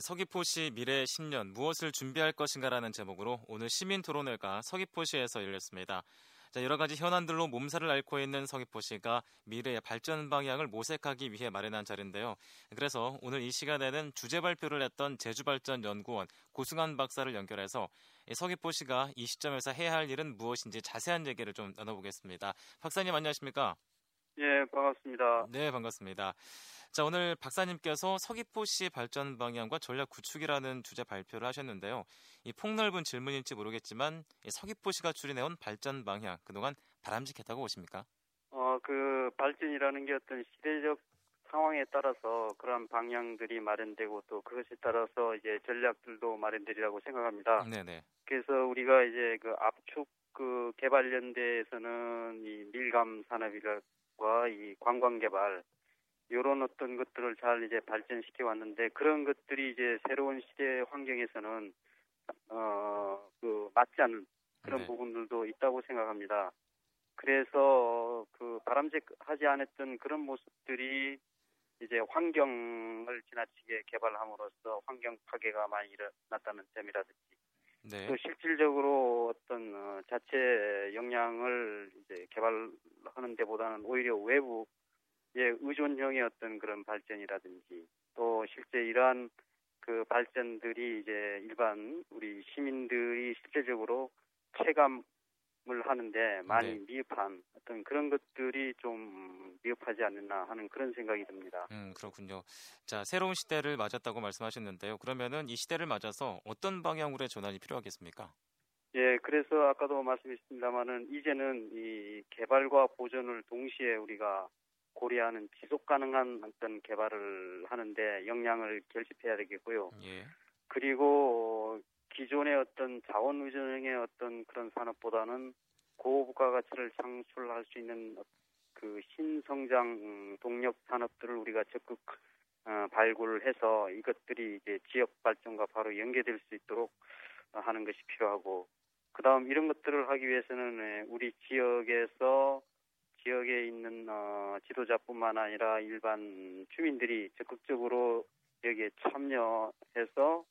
서귀포시 미래 10년 무엇을 준비할 것인가라는 제목으로 오늘 시민 토론회가 서귀포시에서 열렸습니다. 자, 여러 가지 현안들로 몸살을 앓고 있는 서귀포시가 미래의 발전 방향을 모색하기 위해 마련한 자리인데요. 그래서 오늘 이 시간에는 주제 발표를 했던 제주발전연구원 고승환 박사를 연결해서 서귀포시가 이 시점에서 해야 할 일은 무엇인지 자세한 얘기를 좀 나눠보겠습니다. 박사님 안녕하십니까? 예, 반갑습니다. 네, 반갑습니다. 자, 오늘 박사님께서 서귀포시 발전 방향과 전략 구축이라는 주제 발표를 하셨는데요. 이 폭넓은 질문일지 모르겠지만 서귀포시가 추진해온 발전 방향 그동안 바람직했다고 보십니까? 어, 그 발전이라는 게 어떤 시대적 상황에 따라서 그러한 방향들이 마련되고 또 그것에 따라서 이제 전략들도 마련되리라고 생각합니다. 네네. 그래서 우리가 이제 그 압축 그 개발연대에서는 이 밀감 산업과 이 관광 개발 이런 어떤 것들을 잘 이제 발전시켜 왔는데 그런 것들이 이제 새로운 시대 환경에서는 어 그 맞지 않는 그런 네. 부분들도 있다고 생각합니다. 그래서 그 바람직하지 않았던 그런 모습들이 이제 환경을 지나치게 개발함으로써 환경 파괴가 많이 일어났다는 점이라든지 네. 또 실질적으로 어떤 어, 자체 역량을 이제 개발하는 데보다는 오히려 외부 의 의존형의 어떤 그런 발전이라든지 또 실제 이러한 그 발전들이 이제 일반 우리 시민들이 실제적으로 체감을 하는데 많이 네. 미흡한 어떤 그런 것들이 좀 미흡하지 않나 하는 그런 생각이 듭니다. 음, 그렇군요. 자, 새로운 시대를 맞았다고 말씀하셨는데요. 그러면은 이 시대를 맞아서 어떤 방향으로의 전환이 필요하겠습니까? 예, 그래서 아까도 말씀했습니다마는 이제는 이 개발과 보존을 동시에 우리가 고려하는 지속 가능한 어떤 개발을 하는데 역량을 결집해야 되겠고요. 예. 그리고 기존의 어떤 자원 의존형의 어떤 그런 산업보다는 고부가 가치를 창출할 수 있는 그 신성장 음, 동력 산업들을 우리가 적극 어, 발굴해서 이것들이 이제 지역 발전과 바로 연계될 수 있도록 어, 하는 것이 필요하고 그다음 이런 것들을 하기 위해서는 예, 우리 지역에서 지역에 있는 어, 지도자뿐만 아니라 일반 주민들이 적극적으로 여기에 참여해서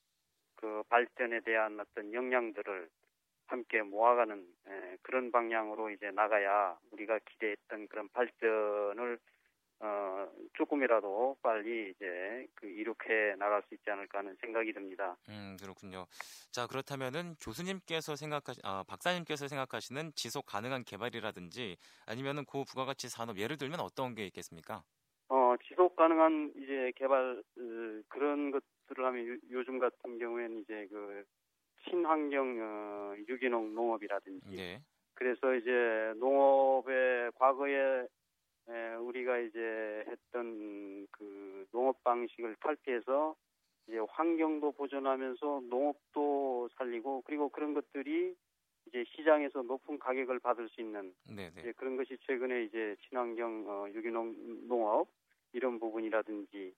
그 발전에 대한 어떤 역량들을 함께 모아가는 예, 그런 방향으로 이제 나가야 우리가 기대했던 그런 발전을 어, 조금이라도 빨리 이제 그 이룩해 나갈 수 있지 않을까 하는 생각이 듭니다. 음, 그렇군요. 자, 그렇다면은 교수님께서 생각하시, 아, 박사님께서 생각하시는 지속 가능한 개발이라든지 아니면은 고부가가치 산업 예를 들면 어떤 게 있겠습니까? 어, 지속 가능한 이제 개발 어, 그런 것들을 하면 요- 요즘 같은 경우에는 이제 그 친환경 어, 유기농 농업이라든지 네. 그래서 이제 농업의 과거에 에, 우리가 이제 했던 그 농업 방식을 탈피해서 이제 환경도 보존하면서 농업도 살리고 그리고 그런 것들이 이제 시장에서 높은 가격을 받을 수 있는 네, 네. 이제 그런 것이 최근에 이제 친환경 어, 유기농 농업 이런 부분이라든지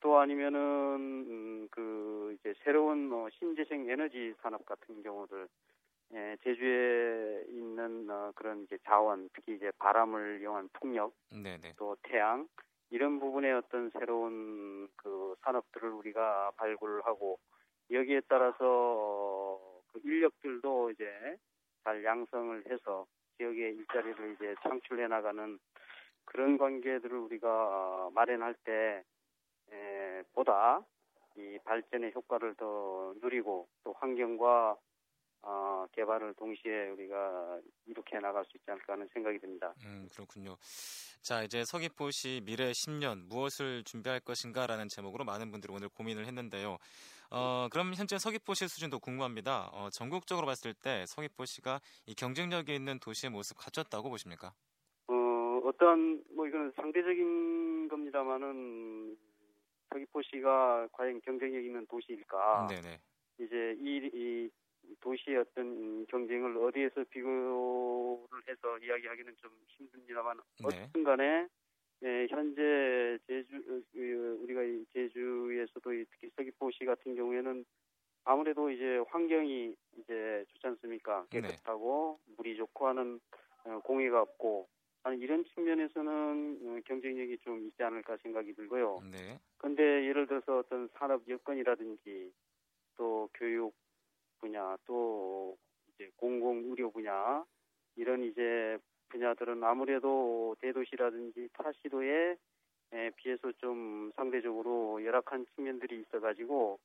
또 아니면은 음, 그 이제 새로운 어, 신재생 에너지 산업 같은 경우들 예, 제주에 있는 어, 그런 이제 자원 특히 이제 바람을 이용한 풍력 네, 네. 또 태양 이런 부분의 어떤 새로운 그 산업들을 우리가 발굴하고 여기에 따라서 어, 그 인력들도 이제 잘 양성을 해서 지역의 일자리를 이제 창출해 나가는 그런 관계들을 우리가 어, 마련할 때 에, 보다 이 발전의 효과를 더 누리고 또 환경과 어, 개발을 동시에 우리가 이렇게 나갈 수 있지 않을까 하는 생각이 듭니다. 음, 그렇군요. 자, 이제 서귀포시 미래 10년 무엇을 준비할 것인가라는 제목으로 많은 분들이 오늘 고민을 했는데요. 어, 그럼 현재 서귀포시 수준도 궁금합니다. 어, 전국적으로 봤을 때 서귀포시가 이 경쟁력이 있는 도시의 모습 갖췄다고 보십니까? 어, 어떤, 뭐, 이거는 상대적인 겁니다만은, 서귀포시가 과연 경쟁력 있는 도시일까? 네네. 이제 이, 이 도시의 어떤 경쟁을 어디에서 비교를 해서 이야기하기는 좀 힘듭니다만, 네. 어쨌든 간에, 예, 현재 제주, 어, 그, 우리가 이 제주에서도 이 특히 서귀포시 같은 경우에는 아무래도 이제 환경이 이제 좋지 않습니까? 네. 깨끗하고 물이 좋고 하는 어, 공해가 없고 하는 이런 측면에서는 어, 경쟁력이 좀 있지 않을까 생각이 들고요. 네. 근데 예를 들어서 어떤 산업 여건이라든지 또 교육 분야 또 이제 공공 의료 분야 이런 이제 분야들은 아무래도 대도시라든지 타시도에 에 비해서 좀 상대적으로 열악한 측면들이 있어가지고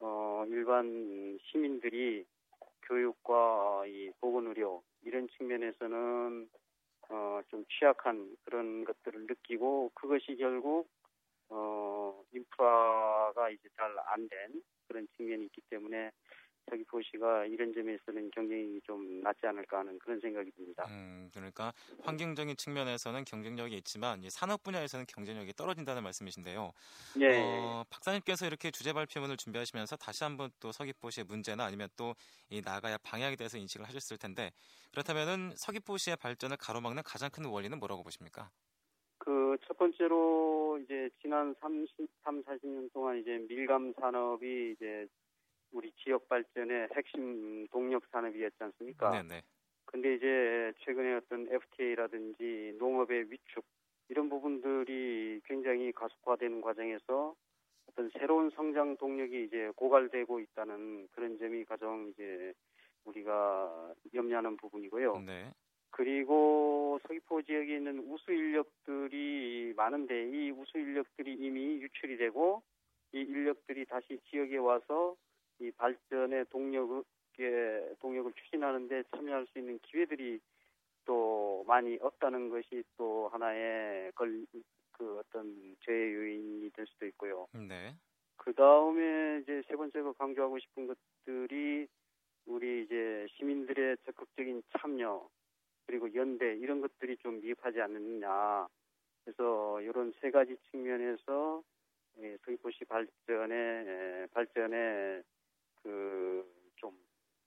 어 일반 시민들이 교육과 이 보건의료 이런 측면에서는 어 좀 취약한 그런 것들을 느끼고 그것이 결국 어 인프라가 이제 잘 안 된 그런 측면이 있기 때문에 서귀포시가 이런 점에서는 경쟁이 좀 낮지 않을까 하는 그런 생각이 듭니다. 음, 그러니까 환경적인 측면에서는 경쟁력이 있지만 이 산업 분야에서는 경쟁력이 떨어진다는 말씀이신데요. 예. 어, 박사님께서 이렇게 주제 발표문을 준비하시면서 다시 한번 또 서귀포시의 문제나 아니면 또 이 나가야 방향에 대해서 인식을 하셨을 텐데 그렇다면은 서귀포시의 발전을 가로막는 가장 큰 원인은 뭐라고 보십니까? 그 첫 번째로 이제 지난 30, 3, 40년 동안 이제 밀감 산업이 이제 우리 지역 발전의 핵심 동력 산업이었지 않습니까? 네네. 근데 이제 최근에 어떤 FTA라든지 농업의 위축 이런 부분들이 굉장히 가속화되는 과정에서 어떤 새로운 성장 동력이 이제 고갈되고 있다는 그런 점이 가장 이제 우리가 염려하는 부분이고요. 네. 그리고 서귀포 지역에 있는 우수 인력들이 많은데 이 우수 인력들이 이미 유출이 되고 이 인력들이 다시 지역에 와서 이 발전의 동력에 동력을 추진하는데 참여할 수 있는 기회들이 또 많이 없다는 것이 또 하나의 걸, 그 어떤 죄의 요인이 될 수도 있고요. 네. 그 다음에 이제 세 번째로 강조하고 싶은 것들이 우리 이제 시민들의 적극적인 참여 그리고 연대 이런 것들이 좀 미흡하지 않느냐. 그래서 이런 세 가지 측면에서 예, 서귀포시 발전에 발전에 그 좀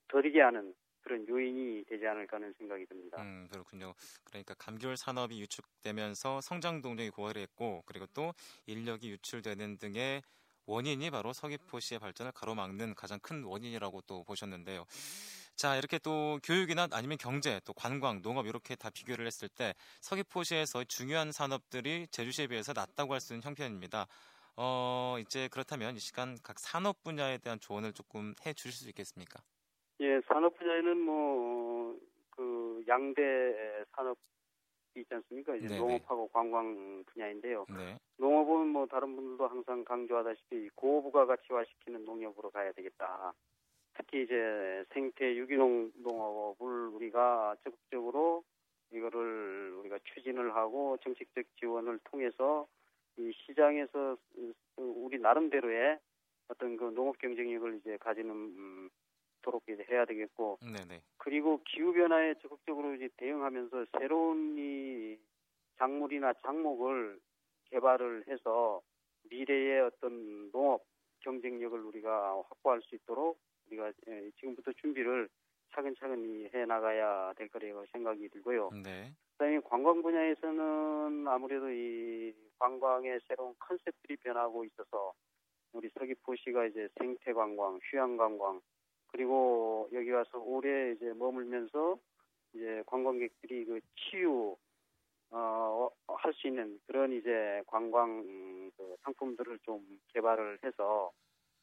더디게 하는 그런 요인이 되지 않을까 하는 생각이 듭니다. 음, 그렇군요. 그러니까 감귤 산업이 유축되면서 성장 동력이 고갈했고 그리고 또 인력이 유출되는 등의 원인이 바로 서귀포시의 발전을 가로막는 가장 큰 원인이라고 또 보셨는데요. 자, 이렇게 또 교육이나 아니면 경제, 또 관광, 농업 이렇게 다 비교를 했을 때 서귀포시에서 중요한 산업들이 제주시에 비해서 낮다고 할 수 있는 형편입니다. 어, 이제 그렇다면 이 시간 각 산업 분야에 대한 조언을 조금 해 주실 수 있겠습니까? 예, 산업 분야에는 뭐, 그, 양대 산업이 있지 않습니까? 이제 네네. 농업하고 관광 분야인데요. 네. 농업은 뭐 다른 분들도 항상 강조하다시피 고부가 가치화시키는 농업으로 가야 되겠다. 특히 이제 생태 유기농 농업을 우리가 적극적으로 이거를 우리가 추진을 하고 정책적 지원을 통해서 이 시장에서 우리 나름대로의 어떤 그 농업 경쟁력을 이제 가지는 음, 도록 이제 해야 되겠고 네네. 그리고 기후 변화에 적극적으로 이제 대응하면서 새로운 이 작물이나 작목을 개발을 해서 미래의 어떤 농업 경쟁력을 우리가 확보할 수 있도록 우리가 예, 지금부터 준비를 차근차근히 해 나가야 될 거라고 생각이 들고요. 네. 그다음에 관광 분야에서는 아무래도 이 관광의 새로운 컨셉들이 변하고 있어서 우리 서귀포시가 이제 생태 관광, 휴양 관광 그리고 여기 와서 오래 이제 머물면서 이제 관광객들이 그 치유 어 할 수 있는 그런 이제 관광 음, 그 상품들을 좀 개발을 해서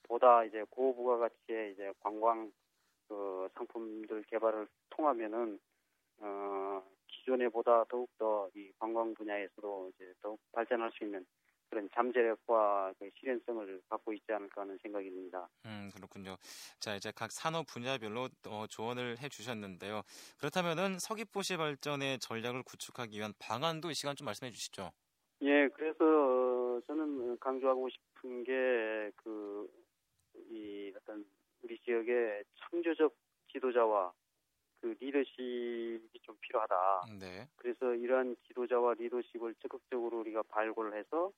보다 이제 고부가 가치의 이제 관광 그 상품들 개발을 통하면은 어 기존에 보다 더욱 더 이 관광 분야에서도 이제 더욱 발전할 수 있는 그런 잠재력과 그 실현성을 갖고 있지 않을까 하는 생각이 듭니다. 음, 그렇군요. 자, 이제 각 산업 분야별로 어, 조언을 해 주셨는데요. 그렇다면은 서귀포시 발전의 전략을 구축하기 위한 방안도 이 시간 좀 말씀해 주시죠. 예, 그래서 어, 저는 강조하고 싶은 게 그 이 어떤 우리 지역의 창조적 지도자와 그 리더십이 좀 필요하다. 네. 그래서 이러한 지도자와 리더십을 적극적으로 우리가 발굴해서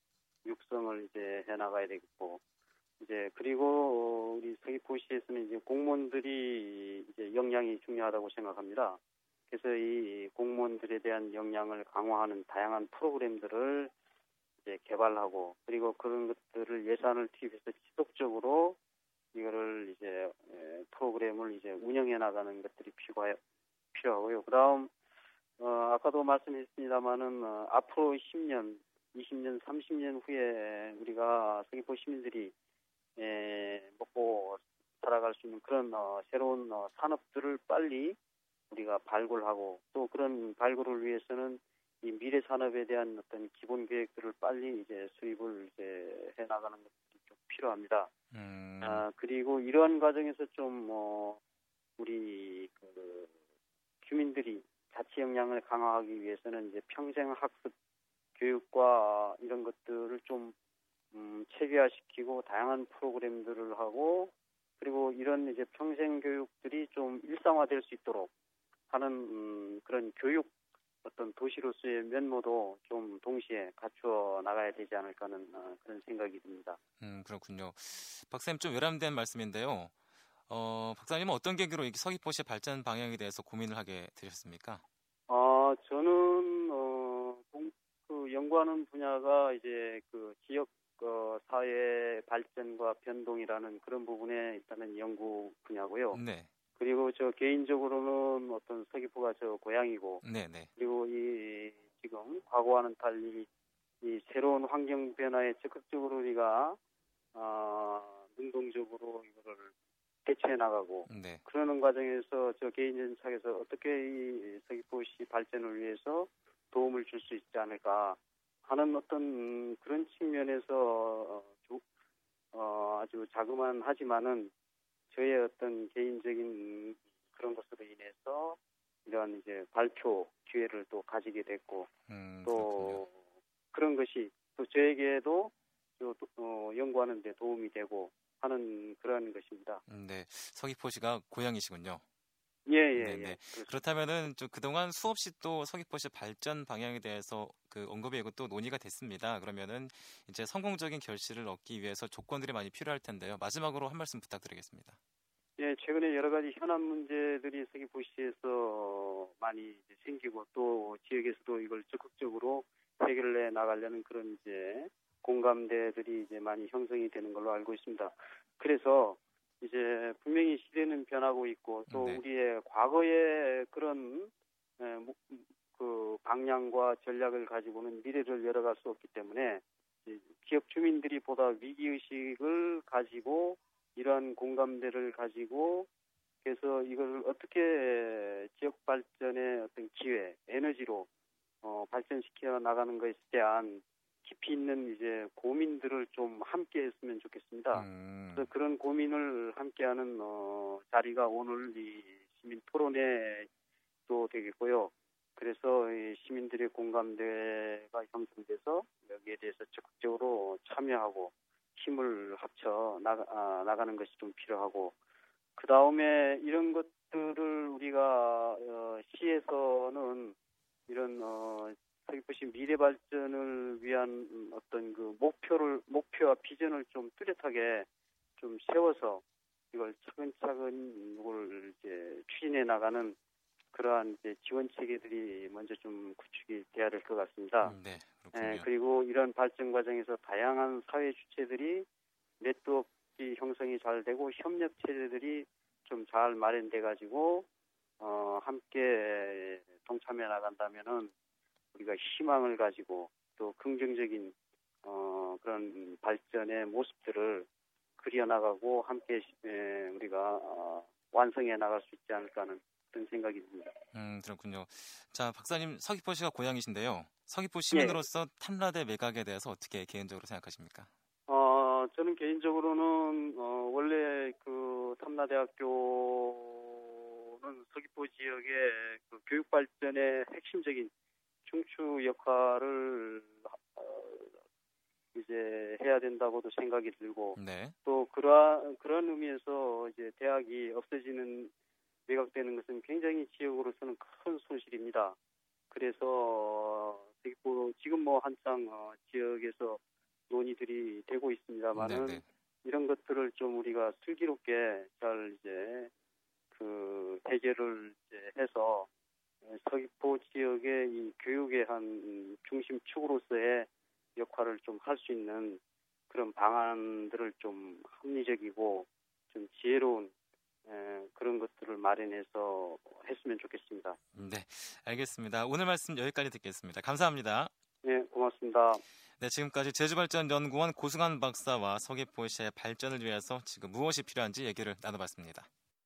육성을 이제 해 나가야 되겠고 이제 그리고 어, 우리 서귀포시에서는 이제 공무원들이 이제 역량이 중요하다고 생각합니다. 그래서 이 공무원들에 대한 역량을 강화하는 다양한 프로그램들을 이제 개발하고 그리고 그런 것들을 예산을 투입해서 지속적으로 이거를 이제 에, 프로그램을 이제 운영해 나가는 것들이 필요하, 필요하고요. 그다음 어, 아까도 말씀했습니다마는 어, 앞으로 10년, 20년, 30년 후에 우리가 서귀포 시민들이 에, 먹고 살아갈 수 있는 그런 어, 새로운 어, 산업들을 빨리 우리가 발굴하고 또 그런 발굴을 위해서는 이 미래 산업에 대한 어떤 기본 계획들을 빨리 이제 수립을 이제 해 나가는 필요합니다. 음, 아 그리고 이러한 과정에서 좀뭐 우리 그 주민들이 자치 역량을 강화하기 위해서는 이제 평생 학습 교육과 이런 것들을 좀 음, 체계화시키고 다양한 프로그램들을 하고 그리고 이런 이제 평생 교육들이 좀 일상화될 수 있도록 하는 음, 그런 교육 어떤 도시로서의 면모도 좀 동시에 갖추어 나가야 되지 않을까 하는 어, 그런 생각이 듭니다. 음, 그렇군요. 박사님 좀 외람된 말씀인데요. 어, 박사님은 어떤 계기로 이 서귀포시의 발전 방향에 대해서 고민을 하게 되셨습니까? 어, 저는 어, 공- 그 연구하는 분야가 이제 그 지역 어, 사회 발전과 변동이라는 그런 부분에 일단은 연구 분야고요. 네, 그리고 저 개인적으로는 어떤 서귀포가 저 고향이고 네, 네. 그리고 이 지금 과거와는 달리 이 새로운 환경 변화에 적극적으로 우리가 아, 능동적으로 이거를 대처해 나가고 네. 그러는 과정에서 저 개인 정착에서 어떻게 이 서귀포시 발전을 위해서 도움을 줄 수 있지 않을까 하는 어떤 음, 그런 측면에서 어, 조- 어, 아주 자그만 하지만은 저의 어떤 개인적인 그런 것으로 인해서 이런 이제 발표 기회를 또 가지게 됐고 음. 또 그런 것이 또 저에게도 또, 어, 연구하는 데 도움이 되고 하는 그런 것입니다. 음, 네, 서귀포시가 고향이시군요. 예, 예, 네, 예. 네. 그렇습니다. 그렇다면은 좀 그동안 수없이 또 서귀포시 발전 방향에 대해서 그 언급이 되고 또 논의가 됐습니다. 그러면은 이제 성공적인 결실을 얻기 위해서 조건들이 많이 필요할 텐데요. 마지막으로 한 말씀 부탁드리겠습니다. 예, 최근에 여러 가지 현안 문제들이 서귀포시에서 많이 이제 생기고 또 지역에서도 이걸 적극적으로 해결을 해 나가려는 그런 이제 공감대들이 이제 많이 형성이 되는 걸로 알고 있습니다. 그래서 이제 분명히 시대는 변하고 있고 또 네. 우리의 과거의 그런 에, 무- 그 방향과 전략을 가지고는 미래를 열어갈 수 없기 때문에 이 지역 주민들이 보다 위기 의식을 가지고 이러한 공감대를 가지고 그래서 이걸 어떻게 지역 발전의 어떤 기회, 에너지로 어, 발전시켜 나가는 것에 대한 깊이 있는 이제 고민들을 좀 함께 했으면 좋겠습니다. 음, 그런 고민을 함께하는 어, 자리가 오늘 이 시민 토론회도 되겠고요. 그래서 이 시민들의 공감대가 형성돼서 여기에 대해서 적극적으로 참여하고 힘을 합쳐 나가, 아, 나가는 것이 좀 필요하고 그 다음에 이런 것들을 우리가 어, 시에서는 이런 어, 서귀포시 미래 발전을 위한 어떤 그 목표를 목표와 비전을 좀 뚜렷하게 좀 세워서 이걸 차근차근 이걸 이제 추진해 나가는 그러한 이제 지원 체계들이 먼저 좀 구축이 돼야 될 것 같습니다. 음, 네, 예, 그렇군요. 그리고 이런 발전 과정에서 다양한 사회 주체들이 네트워크 형성이 잘 되고 협력 체제들이 좀 잘 마련돼 가지고 어 함께 동참해 나간다면은 우리가 희망을 가지고 또 긍정적인 어 그런 발전의 모습들을 그려 나가고 함께 에, 우리가 어, 완성해 나갈 수 있지 않을까 하는 그런 생각이 듭니다. 음, 그렇군요. 자, 박사님 서귀포시가 고향이신데요. 서귀포 시민으로서 탐라대 매각에 대해서 어떻게 개인적으로 생각하십니까? 어, 저는 개인적으로는, 어, 원래 그 탐라대학교는 서귀포 지역의 그 교육 발전의 핵심적인 중추 역할을, 어, 이제 해야 된다고도 생각이 들고, 네, 또 그러, 그런 의미에서 이제 대학이 없어지는, 매각되는 것은 굉장히 지역으로서는 큰 손실입니다. 그래서, 서귀포, 지금 뭐 한창, 어, 지역에서 논의들이 되고 있습니다만은 네, 네. 이런 것들을 좀 우리가 슬기롭게 잘 이제 그 해결을 이제 해서 서귀포 지역의 이 교육의 한 중심 축으로서의 역할을 좀 할 수 있는 그런 방안들을 좀 합리적이고 좀 지혜로운 에, 그런 것들을 마련해서 했으면 좋겠습니다. 네, 알겠습니다. 오늘 말씀 여기까지 듣겠습니다. 감사합니다. 네, 고맙습니다. 네, 지금까지 제주발전연구원 고승환 박사와 서귀포시의 발전을 위해서 지금 무엇이 필요한지 얘기를 나눠봤습니다.